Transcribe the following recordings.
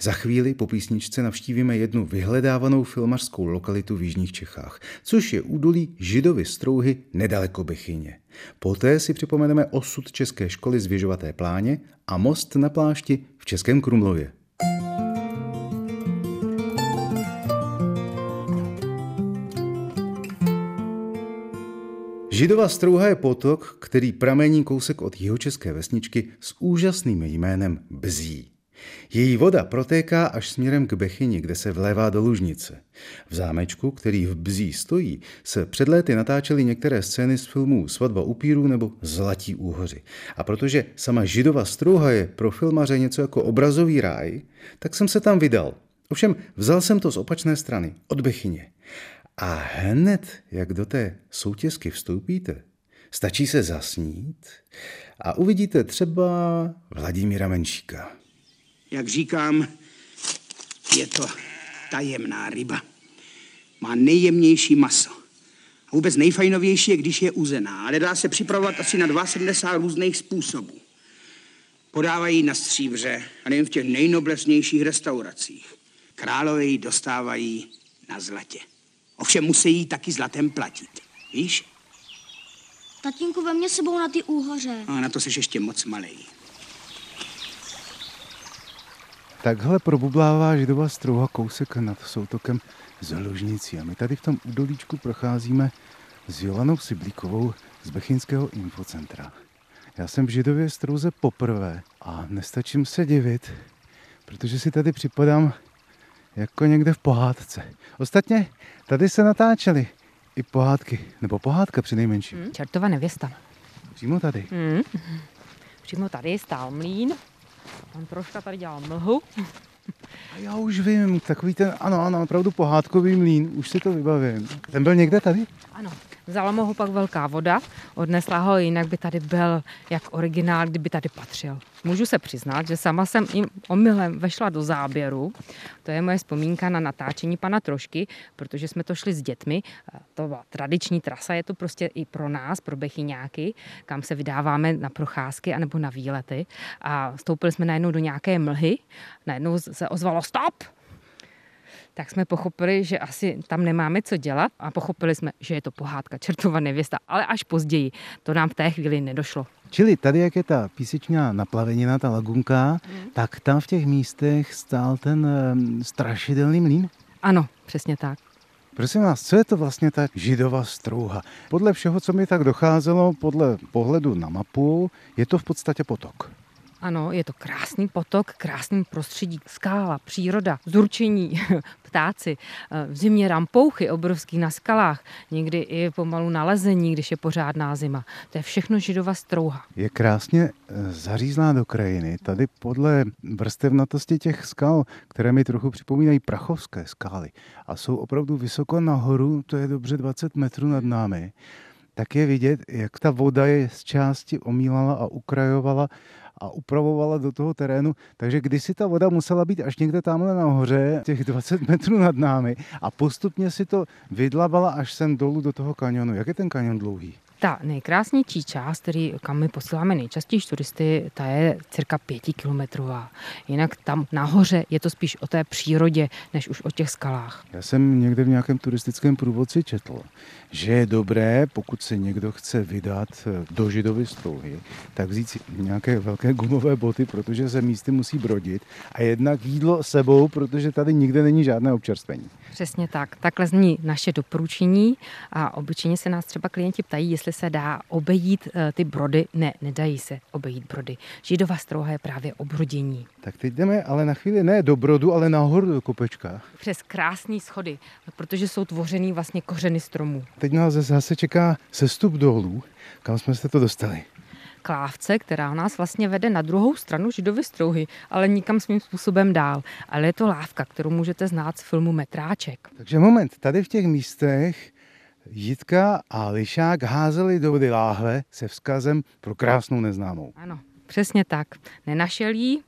Za chvíli po písničce navštívíme jednu vyhledávanou filmařskou lokalitu v Jižních Čechách, což je údolí Židovy strouhy nedaleko Bechyně. Poté si připomeneme osud České školy Zvěžovaté pláně a most na plášti v Českém Krumlově. Židova strouha je potok, který pramení kousek od české vesničky s úžasným jménem Bzí. Její voda protéká až směrem k Bechyni, kde se vlévá do Lužnice. V zámečku, který v Bzí stojí, se před léty natáčely některé scény z filmů Svatba upírů nebo Zlatí úhoři. A protože sama židova strouha je pro filmaře něco jako obrazový ráj, tak jsem se tam vydal. Ovšem vzal jsem to z opačné strany, od Bechyně. A hned, jak do té soutězky vstoupíte, stačí se zasnít a uvidíte třeba Vladimíra Menšíka. Jak říkám, je to tajemná ryba. Má nejjemnější maso. A vůbec nejfajnovější je, když je uzená, ale dá se připravovat asi na 72 různých způsobů. Podávají na stříbře a nejen v těch nejnoblesnějších restauracích. Králové ji dostávají na zlatě. Ovšem musí jí taky zlatem platit. Víš? Tatínku, ve mě sebou na ty úhoře. A na to jsi ještě moc malý. Takhle probublává židová strouha kousek nad soutokem z Hlužnicí. A my tady v tom údolíčku procházíme s Jolanou Siblíkovou z Bechinského infocentra. Já jsem v židově strouze poprvé a nestačím se divit, protože si tady připadám jako někde v pohádce. Ostatně tady se natáčely i pohádky, nebo pohádka při nejmenším. Hmm, čertova nevěsta. Přímo tady. Hmm. Přímo tady stál mlín Pan troška tady dělal mlhu. A já už vím, takový ten, ano, ano, opravdu pohádkový mlín, už si to vybavím. Ten byl někde tady? Ano, Vzala ho pak velká voda, odnesla ho, jinak by tady byl jak originál, kdyby tady patřil. Můžu se přiznat, že sama jsem jim omylem vešla do záběru. To je moje vzpomínka na natáčení pana Trošky, protože jsme to šli s dětmi. To byla tradiční trasa, je to prostě i pro nás, pro bechyňáky, kam se vydáváme na procházky anebo na výlety. A stoupili jsme najednou do nějaké mlhy, najednou se ozvalo stop, tak jsme pochopili, že asi tam nemáme co dělat a pochopili jsme, že je to pohádka Čertova nevěsta, ale až později. To nám v té chvíli nedošlo. Čili tady, jak je ta písečná naplavenina, ta lagunka, hmm. tak tam v těch místech stál ten um, strašidelný mlín? Ano, přesně tak. Prosím vás, co je to vlastně ta židová strouha? Podle všeho, co mi tak docházelo, podle pohledu na mapu, je to v podstatě potok. Ano, je to krásný potok, krásný prostředí, skála, příroda, zurčení, ptáci, eh, v zimě rampouchy obrovský na skalách, někdy i pomalu nalezení, když je pořádná zima. To je všechno židova strouha. Je krásně eh, zařízlá do krajiny. Tady podle vrstevnatosti těch skal, které mi trochu připomínají prachovské skály a jsou opravdu vysoko nahoru, to je dobře 20 metrů nad námi, tak je vidět, jak ta voda je z části omílala a ukrajovala a upravovala do toho terénu. Takže kdysi ta voda musela být až někde tamhle nahoře, těch 20 metrů nad námi a postupně si to vydlavala až sem dolů do toho kanionu. Jak je ten kanion dlouhý? Ta nejkrásnější část, který, kam my posíláme nejčastěji turisty, ta je cirka pětikilometrová. Jinak tam nahoře je to spíš o té přírodě, než už o těch skalách. Já jsem někde v nějakém turistickém průvodci četl, že je dobré, pokud se někdo chce vydat eh, do židovy stouhy, tak vzít si nějaké velké gumové boty, protože se místy musí brodit a jednak jídlo sebou, protože tady nikde není žádné občerstvení. Přesně tak. Takhle zní naše doporučení a obyčejně se nás třeba klienti ptají, jestli se dá obejít eh, ty brody. Ne, nedají se obejít brody. Židová strouha je právě obrodění. Tak teď jdeme ale na chvíli ne do brodu, ale nahoru do kopečka. Přes krásné schody, protože jsou tvořený vlastně kořeny stromů. Teď nás zase čeká sestup dolů. Kam jsme se to dostali? k lávce, která nás vlastně vede na druhou stranu Židovy strouhy, ale nikam svým způsobem dál. Ale je to lávka, kterou můžete znát z filmu Metráček. Takže moment, tady v těch místech Jitka a Lišák házeli do vody láhve se vzkazem pro krásnou neznámou. Ano, přesně tak. Nenašel jí,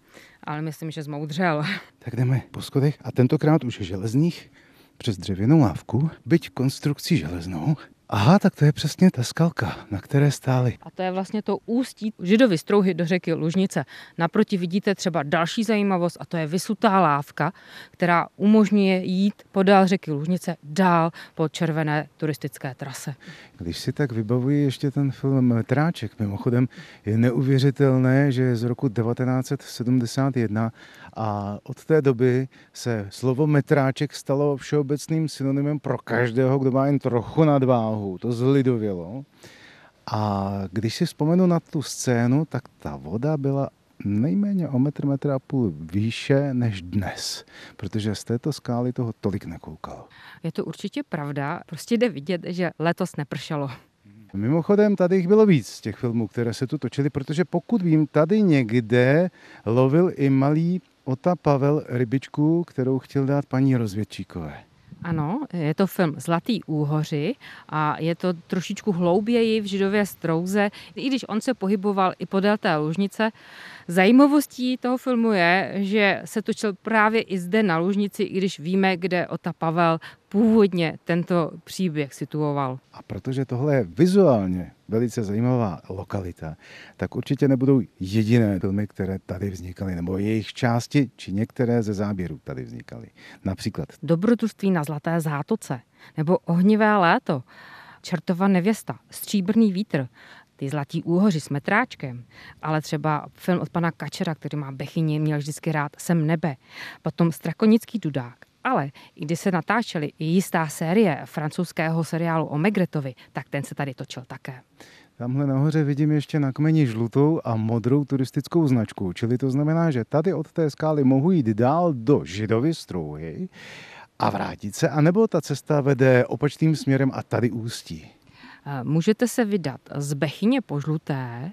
ale myslím, že zmoudřel. Tak jdeme po schodech a tentokrát už železných přes dřevěnou lávku, byť konstrukcí železnou, Aha, tak to je přesně ta skalka, na které stály. A to je vlastně to ústí židovy strouhy do řeky Lužnice. Naproti vidíte třeba další zajímavost a to je vysutá lávka, která umožňuje jít podél řeky Lužnice dál po červené turistické trase. Když si tak vybavuji ještě ten film Metráček, mimochodem je neuvěřitelné, že je z roku 1971 a od té doby se slovo metráček stalo všeobecným synonymem pro každého, kdo má jen trochu nadváhu. To zlidovělo. A když si vzpomenu na tu scénu, tak ta voda byla nejméně o metr, metr a půl výše než dnes, protože z této skály toho tolik nekoukalo. Je to určitě pravda, prostě jde vidět, že letos nepršelo. Mimochodem, tady jich bylo víc z těch filmů, které se tu točily, protože pokud vím, tady někde lovil i malý Ota Pavel rybičku, kterou chtěl dát paní rozvědčíkové. Ano, je to film Zlatý úhoři a je to trošičku hlouběji v židově strouze, i když on se pohyboval i podél té lužnice. Zajímavostí toho filmu je, že se točil právě i zde na lužnici, i když víme, kde Ota Pavel původně tento příběh situoval. A protože tohle je vizuálně velice zajímavá lokalita, tak určitě nebudou jediné filmy, které tady vznikaly, nebo jejich části, či některé ze záběrů tady vznikaly. Například Dobrodružství na Zlaté zátoce, nebo Ohnivé léto, Čertova nevěsta, Stříbrný vítr, ty zlatí úhoři s metráčkem, ale třeba film od pana Kačera, který má Bechyni, měl vždycky rád Sem nebe, potom Strakonický dudák, ale i když se natáčely i jistá série francouzského seriálu o Megretovi, tak ten se tady točil také. Tamhle nahoře vidím ještě na kmeni žlutou a modrou turistickou značku, čili to znamená, že tady od té skály mohu jít dál do Židovy strouhy a vrátit se, anebo ta cesta vede opačným směrem a tady ústí. Můžete se vydat z Bechyně po žluté,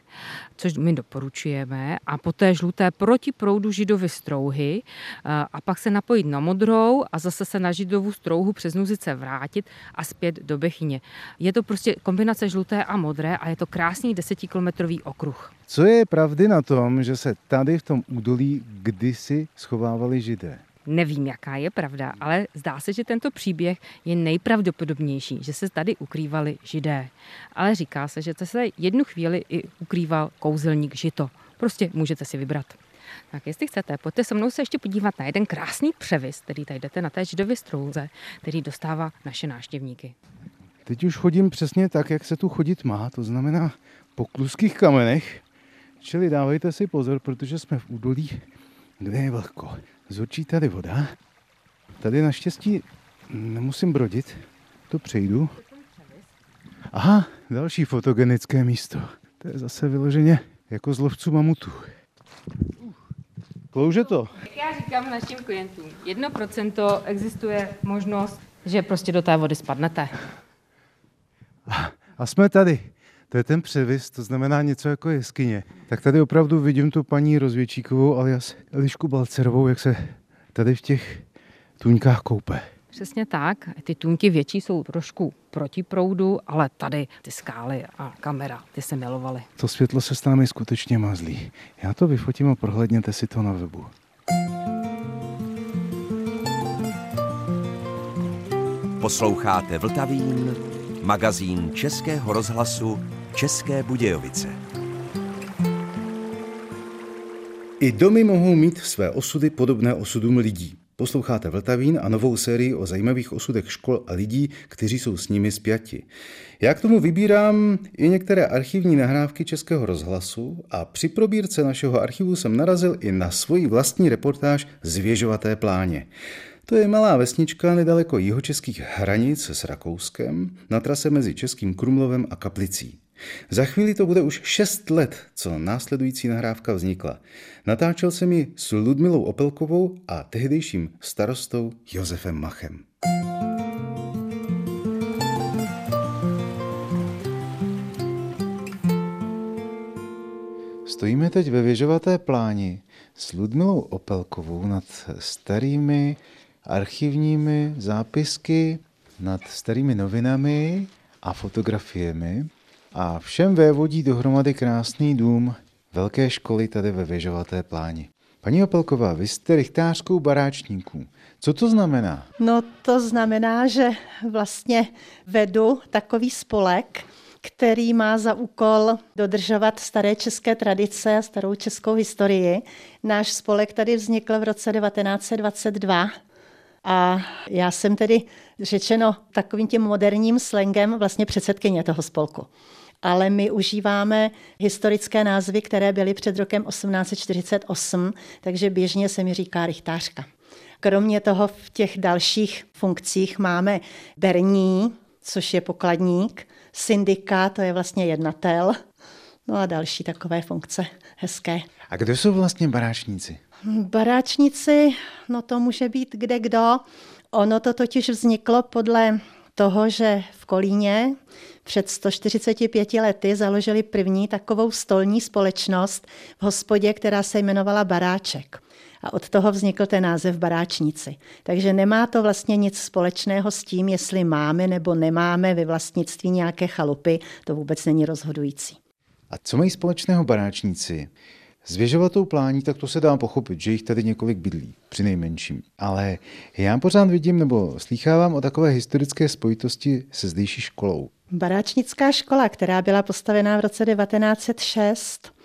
což my doporučujeme, a po té žluté proti proudu židovy strouhy a pak se napojit na modrou a zase se na židovu strouhu přes Nuzice vrátit a zpět do Bechyně. Je to prostě kombinace žluté a modré a je to krásný desetikilometrový okruh. Co je pravdy na tom, že se tady v tom údolí kdysi schovávali židé? Nevím, jaká je pravda, ale zdá se, že tento příběh je nejpravdopodobnější, že se tady ukrývali židé. Ale říká se, že se jednu chvíli i ukrýval kouzelník žito. Prostě můžete si vybrat. Tak jestli chcete, pojďte se mnou se ještě podívat na jeden krásný převis, který tady jdete na té židově strouze, který dostává naše návštěvníky. Teď už chodím přesně tak, jak se tu chodit má, to znamená po kluských kamenech, čili dávejte si pozor, protože jsme v údolí, kde je vlhko. Zurčí tady voda. Tady naštěstí nemusím brodit, to přejdu. Aha, další fotogenické místo. To je zase vyloženě jako z lovců mamutů. Klouže to. Jak já říkám našim klientům, 1% existuje možnost, že prostě do té vody spadnete. A jsme tady. To je ten převis, to znamená něco jako jeskyně. Tak tady opravdu vidím tu paní Rozvědčíkovou alias Elišku Balcerovou, jak se tady v těch tuňkách koupe. Přesně tak. Ty tuňky větší jsou trošku proti proudu, ale tady ty skály a kamera, ty se milovaly. To světlo se s námi skutečně mazlí. Já to vyfotím a prohlédněte si to na webu. Posloucháte Vltavín, magazín Českého rozhlasu České Budějovice. I domy mohou mít své osudy podobné osudům lidí. Posloucháte Vltavín a novou sérii o zajímavých osudech škol a lidí, kteří jsou s nimi spjati. Já k tomu vybírám i některé archivní nahrávky Českého rozhlasu a při probírce našeho archivu jsem narazil i na svoji vlastní reportáž z Věžovaté pláně. To je malá vesnička nedaleko jihočeských hranic s Rakouskem na trase mezi Českým Krumlovem a Kaplicí. Za chvíli to bude už šest let, co následující nahrávka vznikla. Natáčel jsem ji s Ludmilou Opelkovou a tehdejším starostou Josefem Machem. Stojíme teď ve věžovaté pláni s Ludmilou Opelkovou nad starými archivními zápisky, nad starými novinami a fotografiemi a všem vévodí dohromady krásný dům velké školy tady ve Věžovaté pláni. Paní Opelková, vy jste rychtářskou baráčníků. Co to znamená? No to znamená, že vlastně vedu takový spolek, který má za úkol dodržovat staré české tradice a starou českou historii. Náš spolek tady vznikl v roce 1922 a já jsem tedy řečeno takovým tím moderním slangem vlastně předsedkyně toho spolku. Ale my užíváme historické názvy, které byly před rokem 1848, takže běžně se mi říká rychtářka. Kromě toho v těch dalších funkcích máme berní, což je pokladník, syndika, to je vlastně jednatel, no a další takové funkce hezké. A kdo jsou vlastně baráčníci? Baráčníci, no to může být kde kdo. Ono to totiž vzniklo podle toho, že v Kolíně před 145 lety založili první takovou stolní společnost v hospodě, která se jmenovala Baráček. A od toho vznikl ten název baráčníci. Takže nemá to vlastně nic společného s tím, jestli máme nebo nemáme ve vlastnictví nějaké chalupy, to vůbec není rozhodující. A co mají společného baráčníci? S věžovatou plání, tak to se dá pochopit, že jich tady několik bydlí, při nejmenším. Ale já pořád vidím nebo slýchávám o takové historické spojitosti se zdejší školou. Baráčnická škola, která byla postavená v roce 1906,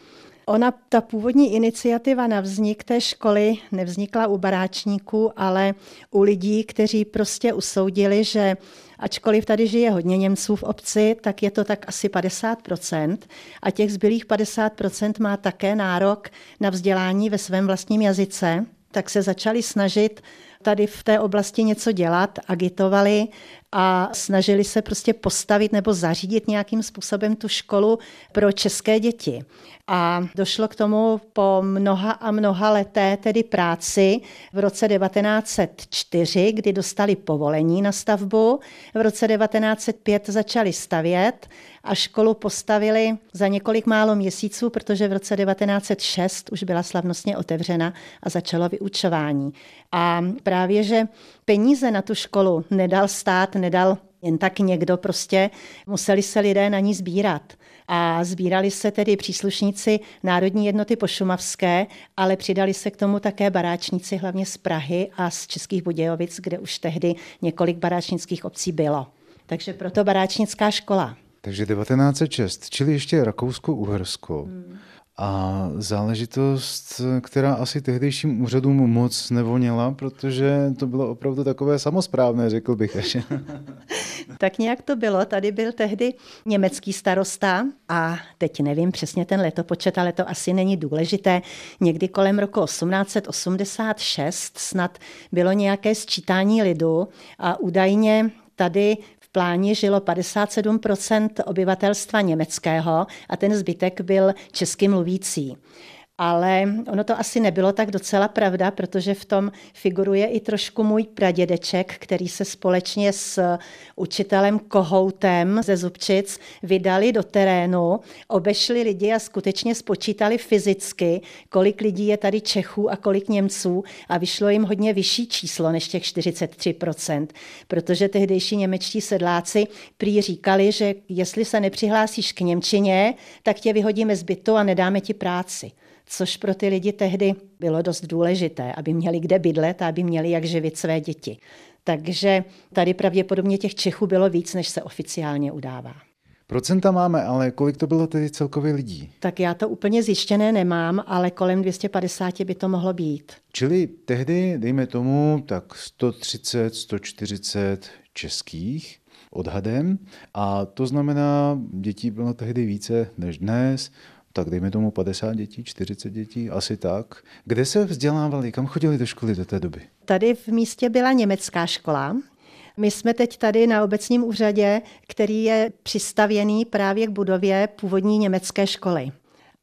Ona, ta původní iniciativa na vznik té školy nevznikla u baráčníků, ale u lidí, kteří prostě usoudili, že ačkoliv tady žije hodně Němců v obci, tak je to tak asi 50% a těch zbylých 50% má také nárok na vzdělání ve svém vlastním jazyce, tak se začali snažit tady v té oblasti něco dělat, agitovali a snažili se prostě postavit nebo zařídit nějakým způsobem tu školu pro české děti. A došlo k tomu po mnoha a mnoha leté tedy práci v roce 1904, kdy dostali povolení na stavbu. V roce 1905 začali stavět a školu postavili za několik málo měsíců, protože v roce 1906 už byla slavnostně otevřena a začalo vyučování. A právě, že peníze na tu školu nedal stát, nedal jen tak někdo prostě, museli se lidé na ní sbírat. A sbírali se tedy příslušníci Národní jednoty pošumavské, ale přidali se k tomu také baráčníci hlavně z Prahy a z Českých Budějovic, kde už tehdy několik baráčnických obcí bylo. Takže proto baráčnická škola. Takže 1906, čili ještě Rakousko-Uhersko. Hmm. A záležitost, která asi tehdejším úřadům moc nevoněla, protože to bylo opravdu takové samozprávné, řekl bych. Až. tak nějak to bylo. Tady byl tehdy německý starosta a teď nevím přesně ten letopočet, ale to asi není důležité. Někdy kolem roku 1886 snad bylo nějaké sčítání lidu a údajně tady pláni žilo 57% obyvatelstva německého a ten zbytek byl česky mluvící. Ale ono to asi nebylo tak docela pravda, protože v tom figuruje i trošku můj pradědeček, který se společně s učitelem Kohoutem ze Zubčic vydali do terénu, obešli lidi a skutečně spočítali fyzicky, kolik lidí je tady Čechů a kolik Němců a vyšlo jim hodně vyšší číslo než těch 43%, protože tehdejší němečtí sedláci prý říkali, že jestli se nepřihlásíš k Němčině, tak tě vyhodíme z bytu a nedáme ti práci což pro ty lidi tehdy bylo dost důležité, aby měli kde bydlet a aby měli jak živit své děti. Takže tady pravděpodobně těch Čechů bylo víc, než se oficiálně udává. Procenta máme, ale kolik to bylo tedy celkově lidí? Tak já to úplně zjištěné nemám, ale kolem 250 by to mohlo být. Čili tehdy, dejme tomu, tak 130, 140 českých odhadem. A to znamená, dětí bylo tehdy více než dnes tak dejme tomu 50 dětí, 40 dětí, asi tak. Kde se vzdělávali, kam chodili do školy do té doby? Tady v místě byla německá škola. My jsme teď tady na obecním úřadě, který je přistavěný právě k budově původní německé školy.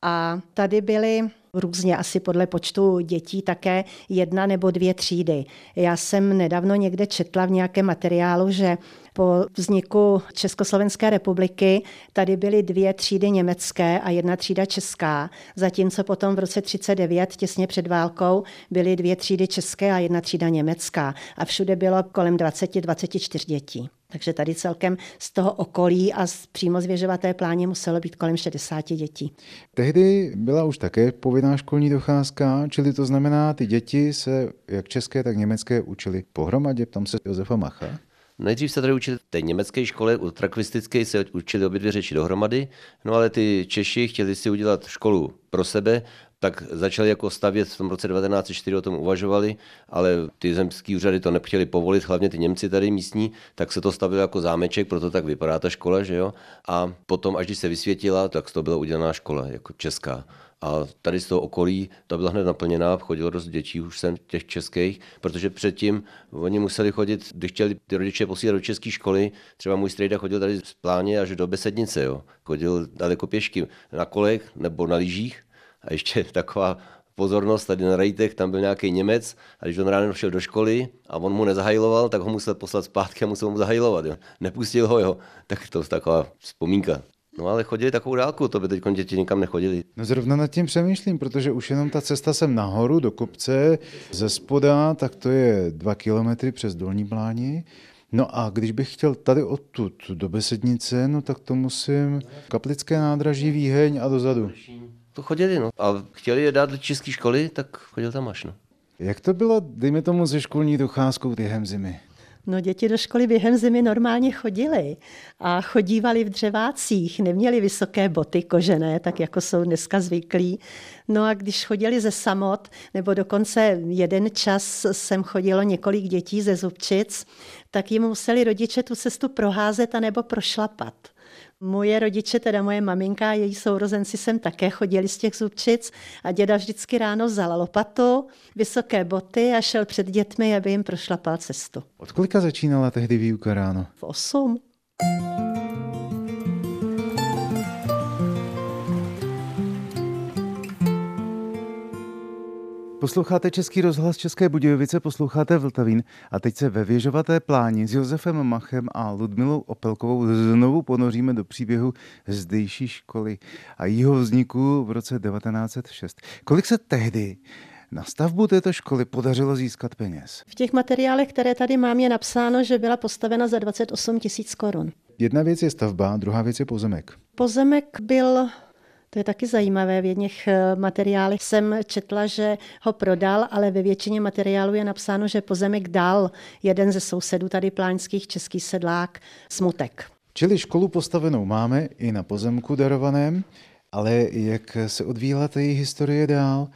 A tady byly různě asi podle počtu dětí také jedna nebo dvě třídy. Já jsem nedávno někde četla v nějakém materiálu, že po vzniku Československé republiky tady byly dvě třídy německé a jedna třída česká, zatímco potom v roce 39, těsně před válkou, byly dvě třídy české a jedna třída německá. A všude bylo kolem 20-24 dětí. Takže tady celkem z toho okolí a z přímo z věžovaté pláně muselo být kolem 60 dětí. Tehdy byla už také povinná školní docházka, čili to znamená, ty děti se jak české, tak německé učili pohromadě, tam se Josefa Macha. Nejdřív se tady učili v té německé škole, u trakvistické se učili obě dvě řeči dohromady, no ale ty Češi chtěli si udělat školu pro sebe, tak začali jako stavět v tom roce 1904, o tom uvažovali, ale ty zemské úřady to nechtěli povolit, hlavně ty Němci tady místní, tak se to stavilo jako zámeček, proto tak vypadá ta škola, že jo. A potom, až když se vysvětila, tak to byla udělaná škola, jako česká. A tady z toho okolí to byla hned naplněná, chodilo dost dětí už sem těch českých, protože předtím oni museli chodit, když chtěli ty rodiče posílat do české školy, třeba můj strejda chodil tady z pláně až do Besednice, jo. chodil daleko pěšky na kolech nebo na lyžích a ještě taková pozornost tady na rejtech, tam byl nějaký Němec a když on ráno šel do školy a on mu nezahajloval, tak ho musel poslat zpátky a musel mu zahajlovat. Jo. Nepustil ho, jo. Tak to je taková vzpomínka. No ale chodili takovou dálku, to by teď děti nikam nechodili. No zrovna nad tím přemýšlím, protože už jenom ta cesta sem nahoru do kopce ze spoda, tak to je dva kilometry přes Dolní Bláni. No a když bych chtěl tady odtud do Besednice, no tak to musím Kaplické nádraží, Výheň a dozadu. To chodili, no. A chtěli je dát do české školy, tak chodil tam až, no. Jak to bylo, dejme tomu, ze školní docházkou během zimy? No děti do školy během zimy normálně chodili a chodívali v dřevácích, neměli vysoké boty kožené, tak jako jsou dneska zvyklí. No a když chodili ze samot, nebo dokonce jeden čas sem chodilo několik dětí ze Zubčic, tak jim museli rodiče tu cestu proházet a nebo prošlapat. Moje rodiče, teda moje maminka a její sourozenci sem také chodili z těch zubčic a děda vždycky ráno vzal lopatu, vysoké boty a šel před dětmi, aby jim prošlapal cestu. Od kolika začínala tehdy výuka ráno? V osm. Posloucháte Český rozhlas České Budějovice, posloucháte Vltavín a teď se ve Věžovaté pláni s Josefem Machem a Ludmilou Opelkovou znovu ponoříme do příběhu zdejší školy a jeho vzniku v roce 1906. Kolik se tehdy na stavbu této školy podařilo získat peněz? V těch materiálech, které tady mám, je napsáno, že byla postavena za 28 tisíc korun. Jedna věc je stavba, druhá věc je pozemek. Pozemek byl to je taky zajímavé. V jedných eh, materiálech jsem četla, že ho prodal, ale ve většině materiálů je napsáno, že pozemek dal jeden ze sousedů tady pláňských český sedlák Smutek. Čili školu postavenou máme i na pozemku darovaném, ale jak se odvíjela ta její historie dál?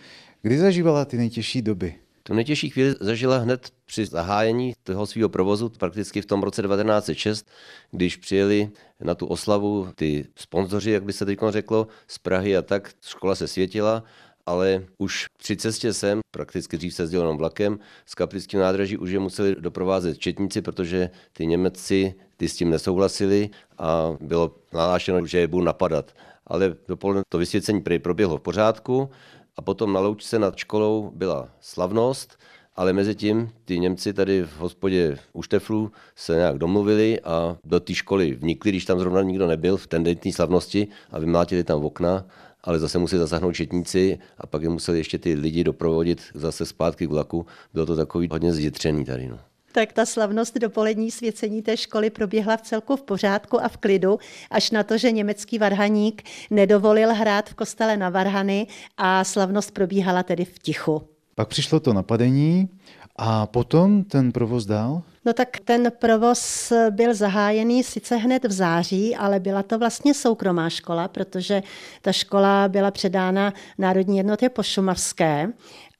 Kdy zažívala ty nejtěžší doby? Tu nejtěžší chvíli zažila hned při zahájení toho svého provozu, prakticky v tom roce 1906, když přijeli na tu oslavu ty sponzoři, jak by se teď řeklo, z Prahy a tak, škola se světila, ale už při cestě sem, prakticky dřív se jenom vlakem, z kaplického nádraží už je museli doprovázet četníci, protože ty Němci ty s tím nesouhlasili a bylo nahlášeno, že je budou napadat. Ale dopoledne to vysvěcení proběhlo v pořádku, a potom na loučce nad školou byla slavnost, ale mezi tím ty Němci tady v hospodě u Šteflu se nějak domluvili a do té školy vnikli, když tam zrovna nikdo nebyl v tendentní slavnosti a vymlátili tam okna, ale zase museli zasáhnout četníci a pak je museli ještě ty lidi doprovodit zase zpátky k vlaku. Bylo to takový hodně zjitřený tady. No tak ta slavnost dopolední svěcení té školy proběhla v celku v pořádku a v klidu, až na to, že německý varhaník nedovolil hrát v kostele na varhany a slavnost probíhala tedy v tichu. Pak přišlo to napadení a potom ten provoz dál? No tak ten provoz byl zahájený sice hned v září, ale byla to vlastně soukromá škola, protože ta škola byla předána Národní jednotě pošumavské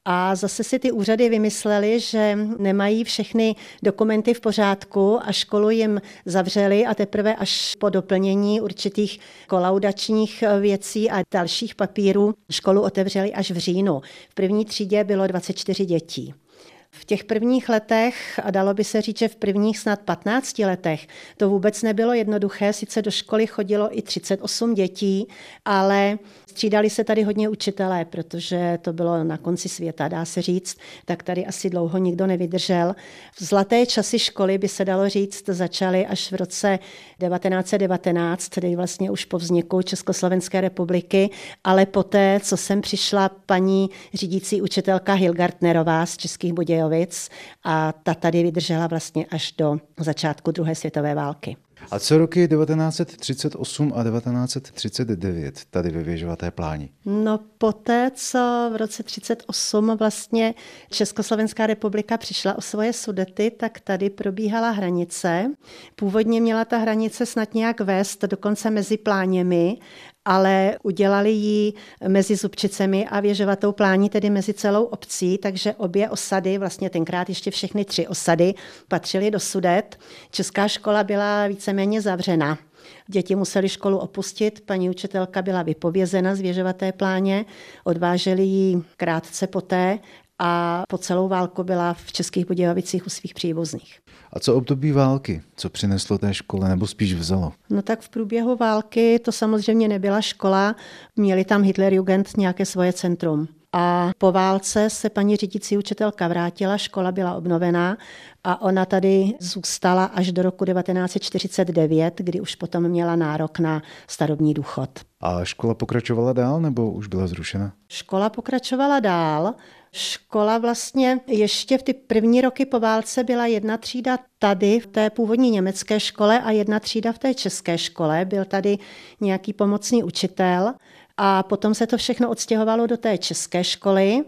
a zase si ty úřady vymysleli, že nemají všechny dokumenty v pořádku a školu jim zavřeli a teprve až po doplnění určitých kolaudačních věcí a dalších papírů školu otevřeli až v říjnu. V první třídě bylo 24 dětí. V těch prvních letech, a dalo by se říct, že v prvních snad 15 letech, to vůbec nebylo jednoduché. Sice do školy chodilo i 38 dětí, ale Střídali se tady hodně učitelé, protože to bylo na konci světa, dá se říct, tak tady asi dlouho nikdo nevydržel. V zlaté časy školy by se dalo říct, začaly až v roce 1919, tedy vlastně už po vzniku Československé republiky, ale poté, co sem přišla paní řídící učitelka Hilgartnerová z Českých Budějovic a ta tady vydržela vlastně až do začátku druhé světové války. A co roky 1938 a 1939 tady ve Věžovaté pláni? No poté, co v roce 1938 vlastně Československá republika přišla o svoje sudety, tak tady probíhala hranice. Původně měla ta hranice snad nějak vést dokonce mezi pláněmi ale udělali ji mezi Zubčicemi a Věžovatou plání, tedy mezi celou obcí, takže obě osady, vlastně tenkrát ještě všechny tři osady, patřily do Sudet. Česká škola byla víceméně zavřena. Děti museli školu opustit, paní učitelka byla vypovězena z věžovaté pláně, odváželi ji krátce poté a po celou válku byla v Českých Budějovicích u svých příbuzných. A co období války? Co přineslo té škole, nebo spíš vzalo? No tak v průběhu války to samozřejmě nebyla škola, měli tam Hitlerjugend nějaké svoje centrum. A po válce se paní řídící učitelka vrátila, škola byla obnovená a ona tady zůstala až do roku 1949, kdy už potom měla nárok na starobní důchod. A škola pokračovala dál nebo už byla zrušena? Škola pokračovala dál. Škola vlastně ještě v ty první roky po válce byla jedna třída tady v té původní německé škole a jedna třída v té české škole. Byl tady nějaký pomocný učitel a potom se to všechno odstěhovalo do té české školy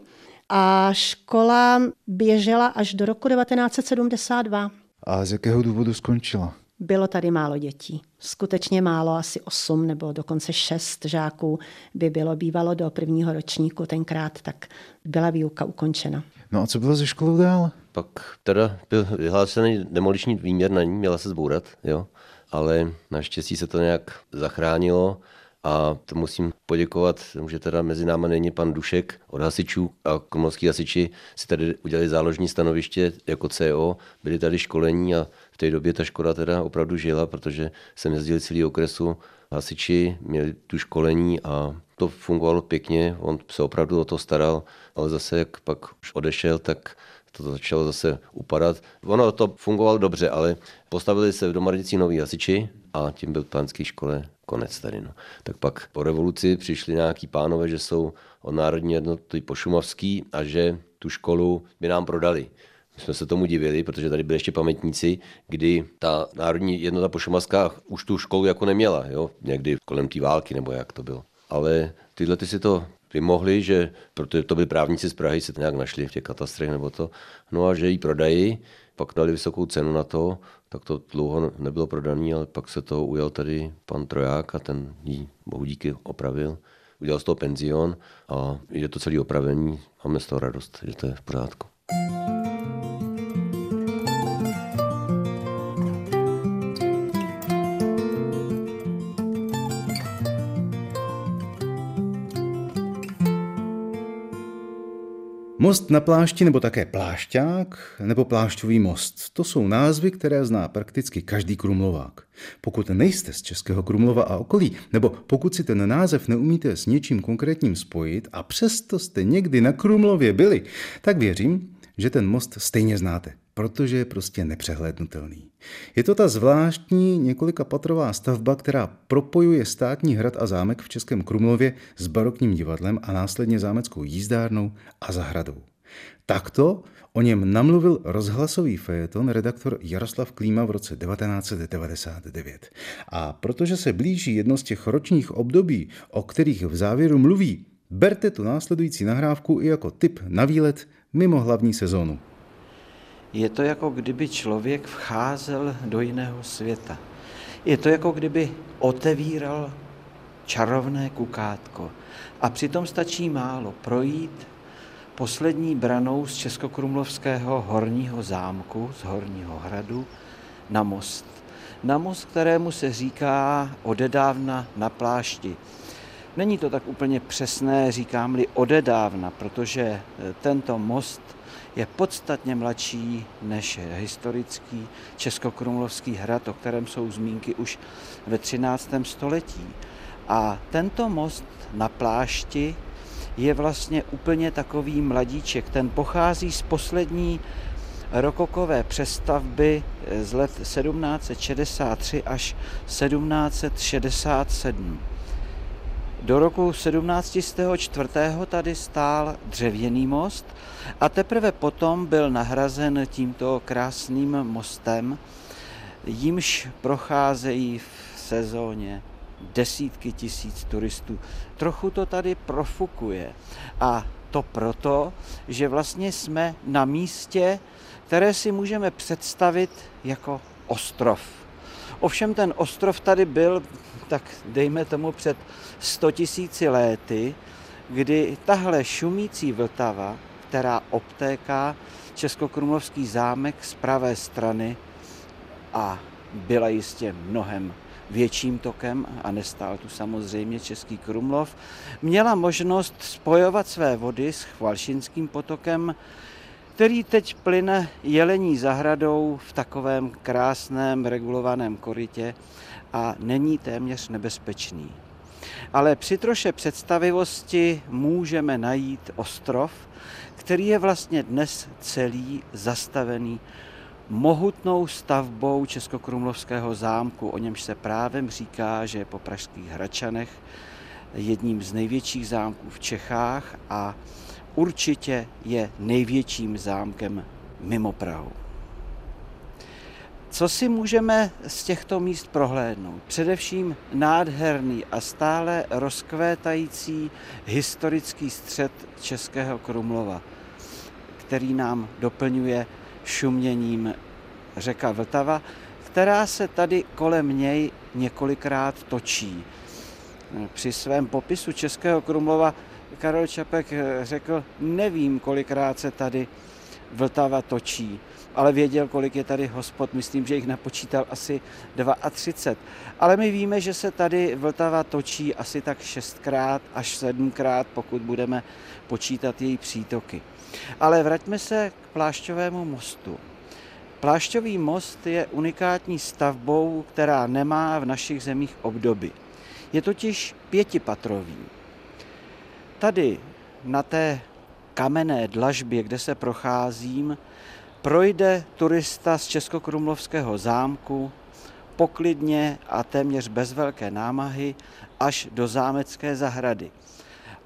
a škola běžela až do roku 1972. A z jakého důvodu skončila? Bylo tady málo dětí. Skutečně málo, asi osm nebo dokonce šest žáků by bylo bývalo do prvního ročníku tenkrát, tak byla výuka ukončena. No a co bylo ze školou dál? Pak teda byl vyhlášený demoliční výměr na ní, měla se zbourat, jo. Ale naštěstí se to nějak zachránilo a to musím poděkovat, že teda mezi námi není pan Dušek od hasičů a komorský hasiči si tady udělali záložní stanoviště jako CO, byli tady školení a v té době ta škoda teda opravdu žila, protože jsem jezdil celý okresu hasiči, měli tu školení a to fungovalo pěkně, on se opravdu o to staral, ale zase jak pak už odešel, tak to začalo zase upadat. Ono to fungovalo dobře, ale postavili se v Domarnici noví hasiči a tím byl pánský škole konec tady. No. Tak pak po revoluci přišli nějaký pánové, že jsou od Národní jednoty pošumovský a že tu školu by nám prodali. My jsme se tomu divili, protože tady byli ještě pamětníci, kdy ta Národní jednota pošumovská už tu školu jako neměla, jo? někdy kolem té války nebo jak to bylo. Ale tyhle ty si to vymohli, že protože to byli právníci z Prahy, se to nějak našli v těch katastrech nebo to, no a že ji prodají, pak dali vysokou cenu na to, tak to dlouho nebylo prodaný, ale pak se to ujel tady pan Troják a ten jí bohu díky opravil. Udělal z toho penzion a je to celý opravení. Máme z toho radost, že to je v pořádku. Most na plášti nebo také plášťák nebo plášťový most. To jsou názvy, které zná prakticky každý krumlovák. Pokud nejste z Českého Krumlova a okolí, nebo pokud si ten název neumíte s něčím konkrétním spojit a přesto jste někdy na Krumlově byli, tak věřím, že ten most stejně znáte protože je prostě nepřehlédnutelný. Je to ta zvláštní několikapatrová stavba, která propojuje státní hrad a zámek v Českém Krumlově s barokním divadlem a následně zámeckou jízdárnou a zahradou. Takto o něm namluvil rozhlasový fejeton redaktor Jaroslav Klíma v roce 1999. A protože se blíží jedno z těch ročních období, o kterých v závěru mluví, berte tu následující nahrávku i jako tip na výlet mimo hlavní sezónu. Je to jako kdyby člověk vcházel do jiného světa. Je to jako kdyby otevíral čarovné kukátko. A přitom stačí málo projít poslední branou z Českokrumlovského horního zámku, z horního hradu, na most. Na most, kterému se říká odedávna na plášti. Není to tak úplně přesné, říkám-li odedávna, protože tento most je podstatně mladší než historický Českokrumlovský hrad, o kterém jsou zmínky už ve 13. století. A tento most na plášti je vlastně úplně takový mladíček. Ten pochází z poslední rokokové přestavby z let 1763 až 1767. Do roku 1704. tady stál dřevěný most a teprve potom byl nahrazen tímto krásným mostem, jímž procházejí v sezóně desítky tisíc turistů. Trochu to tady profukuje a to proto, že vlastně jsme na místě, které si můžeme představit jako ostrov. Ovšem ten ostrov tady byl, tak dejme tomu před 100 tisíci léty, kdy tahle šumící Vltava, která obtéká Českokrumlovský zámek z pravé strany a byla jistě mnohem větším tokem a nestál tu samozřejmě Český Krumlov, měla možnost spojovat své vody s Chvalšinským potokem, který teď plyne jelení zahradou v takovém krásném regulovaném korytě a není téměř nebezpečný. Ale při troše představivosti můžeme najít ostrov, který je vlastně dnes celý zastavený mohutnou stavbou Českokrumlovského zámku, o němž se právem říká, že je po pražských Hračanech jedním z největších zámků v Čechách a určitě je největším zámkem mimo Prahu. Co si můžeme z těchto míst prohlédnout? Především nádherný a stále rozkvétající historický střed Českého Krumlova, který nám doplňuje šuměním řeka Vltava, která se tady kolem něj několikrát točí. Při svém popisu Českého Krumlova Karel Čapek řekl, nevím, kolikrát se tady Vltava točí, ale věděl, kolik je tady hospod, myslím, že jich napočítal asi 32. Ale my víme, že se tady Vltava točí asi tak šestkrát až sedmkrát, pokud budeme počítat její přítoky. Ale vraťme se k Plášťovému mostu. Plášťový most je unikátní stavbou, která nemá v našich zemích obdoby. Je totiž pětipatrový. Tady na té kamenné dlažbě, kde se procházím, projde turista z Českokrumlovského zámku poklidně a téměř bez velké námahy až do zámecké zahrady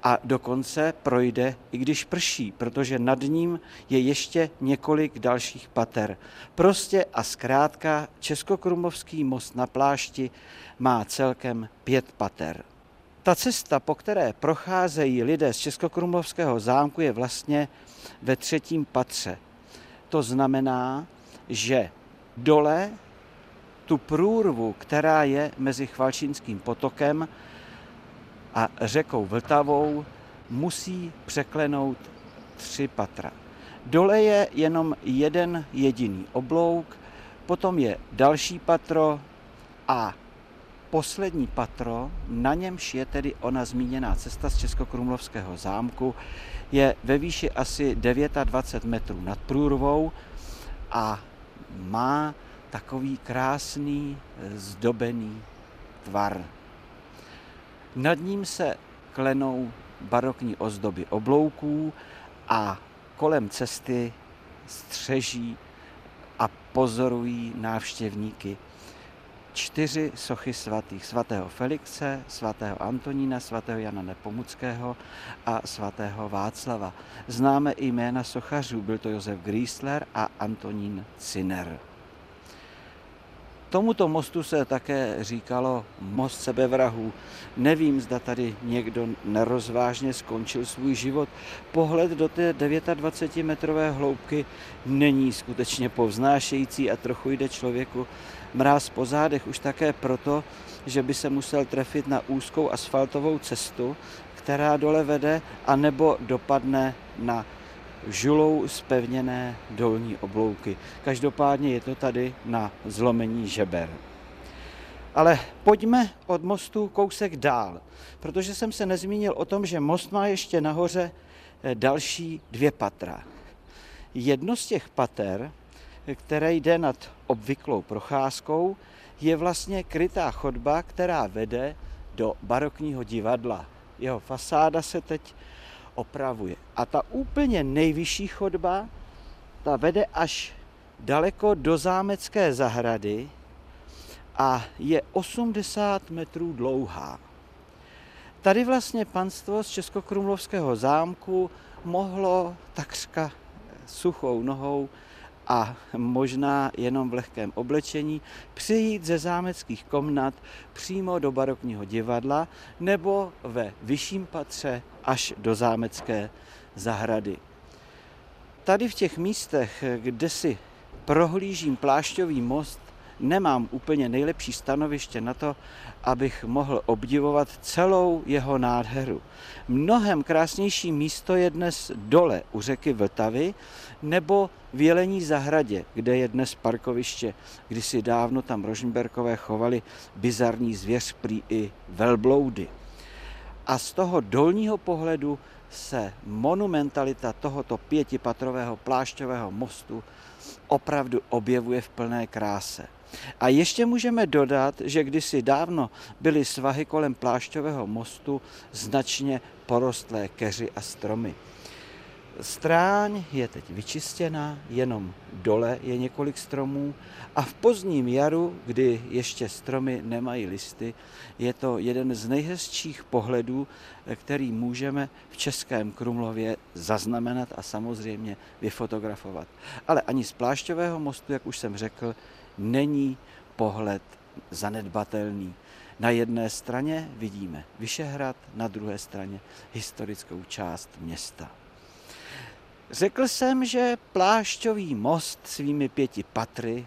a dokonce projde, i když prší, protože nad ním je ještě několik dalších pater. Prostě a zkrátka Českokrumovský most na plášti má celkem pět pater. Ta cesta, po které procházejí lidé z Českokrumlovského zámku, je vlastně ve třetím patře. To znamená, že dole tu průrvu, která je mezi Chvalčínským potokem a řekou Vltavou musí překlenout tři patra. Dole je jenom jeden jediný oblouk, potom je další patro a poslední patro, na němž je tedy ona zmíněná cesta z Českokrumlovského zámku, je ve výši asi 29 metrů nad průrvou a má takový krásný zdobený tvar. Nad ním se klenou barokní ozdoby oblouků a kolem cesty střeží a pozorují návštěvníky čtyři sochy svatých. Svatého Felixe, svatého Antonína, svatého Jana Nepomuckého a svatého Václava. Známe i jména sochařů, byl to Josef Griesler a Antonín Ciner. Tomuto mostu se také říkalo most sebevrahů. Nevím, zda tady někdo nerozvážně skončil svůj život. Pohled do té 29-metrové hloubky není skutečně povznášející a trochu jde člověku mráz po zádech už také proto, že by se musel trefit na úzkou asfaltovou cestu, která dole vede, anebo dopadne na žulou spevněné dolní oblouky. Každopádně je to tady na zlomení žeber. Ale pojďme od mostu kousek dál, protože jsem se nezmínil o tom, že most má ještě nahoře eh, další dvě patra. Jedno z těch pater, které jde nad obvyklou procházkou, je vlastně krytá chodba, která vede do barokního divadla. Jeho fasáda se teď opravuje. A ta úplně nejvyšší chodba, ta vede až daleko do zámecké zahrady a je 80 metrů dlouhá. Tady vlastně panstvo z Českokrumlovského zámku mohlo takřka suchou nohou a možná jenom v lehkém oblečení přijít ze zámeckých komnat přímo do barokního divadla nebo ve vyšším patře až do zámecké zahrady. Tady v těch místech, kde si prohlížím plášťový most, nemám úplně nejlepší stanoviště na to, abych mohl obdivovat celou jeho nádheru. Mnohem krásnější místo je dnes dole u řeky Vltavy nebo v Jelení zahradě, kde je dnes parkoviště. Kdysi dávno tam Rožnberkové chovali bizarní zvěř prý i velbloudy. A z toho dolního pohledu se monumentalita tohoto pětipatrového plášťového mostu opravdu objevuje v plné kráse. A ještě můžeme dodat, že kdysi dávno byly svahy kolem plášťového mostu značně porostlé keři a stromy. Stráň je teď vyčistěna, jenom dole je několik stromů a v pozdním jaru, kdy ještě stromy nemají listy, je to jeden z nejhezčích pohledů, který můžeme v Českém Krumlově zaznamenat a samozřejmě vyfotografovat. Ale ani z plášťového mostu, jak už jsem řekl, není pohled zanedbatelný. Na jedné straně vidíme Vyšehrad, na druhé straně historickou část města. Řekl jsem, že plášťový most svými pěti patry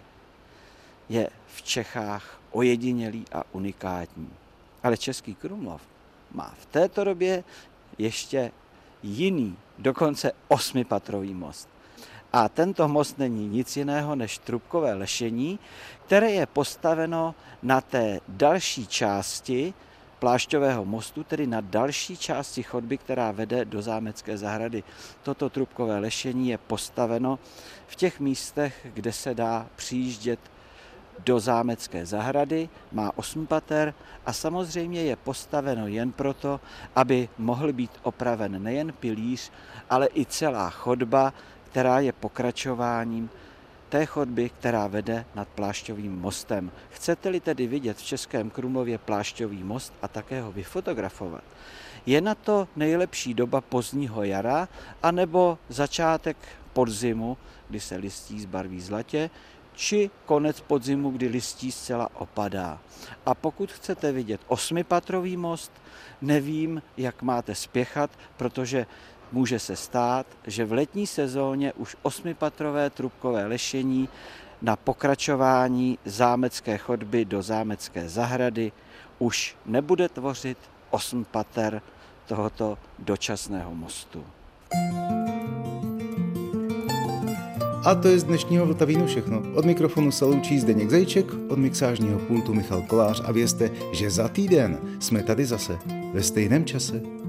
je v Čechách ojedinělý a unikátní. Ale Český Krumlov má v této době ještě jiný, dokonce osmipatrový most. A tento most není nic jiného než trubkové lešení, které je postaveno na té další části plášťového mostu, tedy na další části chodby, která vede do zámecké zahrady. Toto trubkové lešení je postaveno v těch místech, kde se dá přijíždět do zámecké zahrady, má osm pater a samozřejmě je postaveno jen proto, aby mohl být opraven nejen pilíř, ale i celá chodba, která je pokračováním té chodby, která vede nad Plášťovým mostem. Chcete-li tedy vidět v Českém Krumlově Plášťový most a také ho vyfotografovat, je na to nejlepší doba pozdního jara anebo začátek podzimu, kdy se listí zbarví zlatě, či konec podzimu, kdy listí zcela opadá. A pokud chcete vidět osmipatrový most, nevím, jak máte spěchat, protože může se stát, že v letní sezóně už osmipatrové trubkové lešení na pokračování zámecké chodby do zámecké zahrady už nebude tvořit osm pater tohoto dočasného mostu. A to je z dnešního Vltavínu všechno. Od mikrofonu se loučí Zdeněk Zajček, od mixážního pultu Michal Kolář a vězte, že za týden jsme tady zase ve stejném čase.